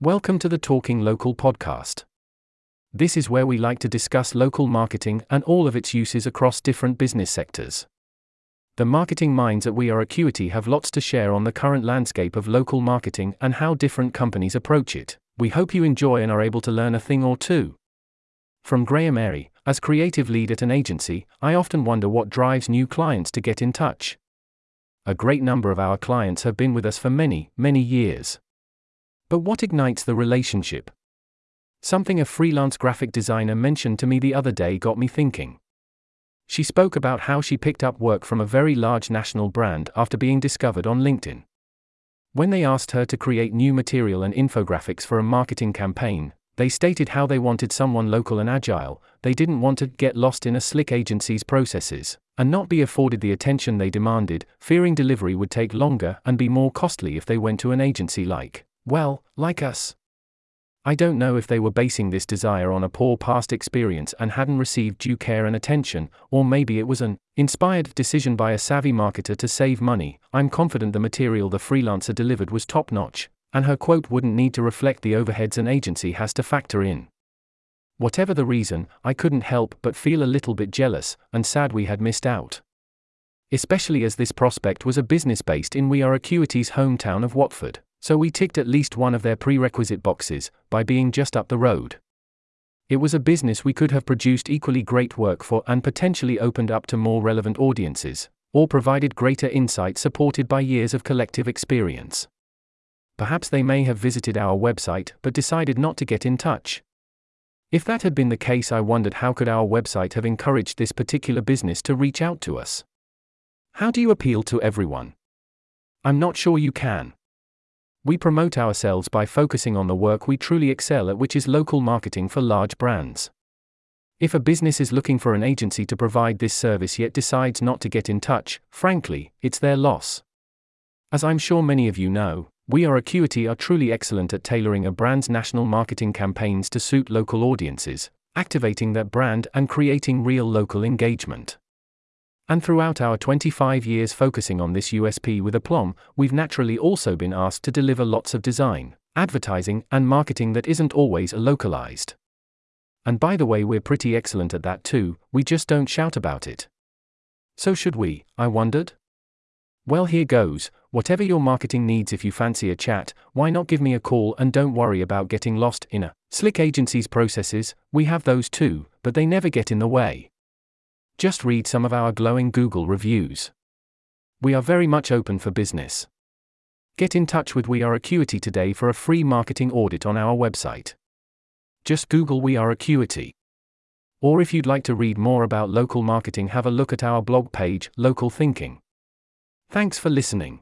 Welcome to the Talking Local podcast. This is where we like to discuss local marketing and all of its uses across different business sectors. The marketing minds at We Are Acuity have lots to share on the current landscape of local marketing and how different companies approach it. We hope you enjoy and are able to learn a thing or two. From Graham Airy, as creative lead at an agency, I often wonder what drives new clients to get in touch. A great number of our clients have been with us for many, many years. But what ignites the relationship? Something a freelance graphic designer mentioned to me the other day got me thinking. She spoke about how she picked up work from a very large national brand after being discovered on LinkedIn. When they asked her to create new material and infographics for a marketing campaign, they stated how they wanted someone local and agile, they didn't want to get lost in a slick agency's processes, and not be afforded the attention they demanded, fearing delivery would take longer and be more costly if they went to an agency like, well, like us. I don't know if they were basing this desire on a poor past experience and hadn't received due care and attention, or maybe it was an inspired decision by a savvy marketer to save money. I'm confident the material the freelancer delivered was top notch, and her quote wouldn't need to reflect the overheads an agency has to factor in. Whatever the reason, I couldn't help but feel a little bit jealous and sad we had missed out. Especially as this prospect was a business based in We Are Acuity's hometown of Watford, so we ticked at least one of their prerequisite boxes by being just up the road. It was a business we could have produced equally great work for and potentially opened up to more relevant audiences, or provided greater insight supported by years of collective experience. Perhaps they may have visited our website but decided not to get in touch. If that had been the case, I wondered how could our website have encouraged this particular business to reach out to us? How do you appeal to everyone? I'm not sure you can. We promote ourselves by focusing on the work we truly excel at, which is local marketing for large brands. If a business is looking for an agency to provide this service yet decides not to get in touch, frankly, it's their loss. As I'm sure many of you know, we are Acuity are truly excellent at tailoring a brand's national marketing campaigns to suit local audiences, activating that brand and creating real local engagement. And throughout our 25 years focusing on this USP with aplomb, we've naturally also been asked to deliver lots of design, advertising, and marketing that isn't always localized. And by the way, we're pretty excellent at that too, we just don't shout about it. So should we, I wondered? Well, here goes. Whatever your marketing needs, if you fancy a chat, why not give me a call and don't worry about getting lost in a slick agency's processes, we have those too, but they never get in the way. Just read some of our glowing Google reviews. We are very much open for business. Get in touch with We Are Acuity today for a free marketing audit on our website. Just Google We Are Acuity. Or if you'd like to read more about local marketing, have a look at our blog page, Local Thinking. Thanks for listening.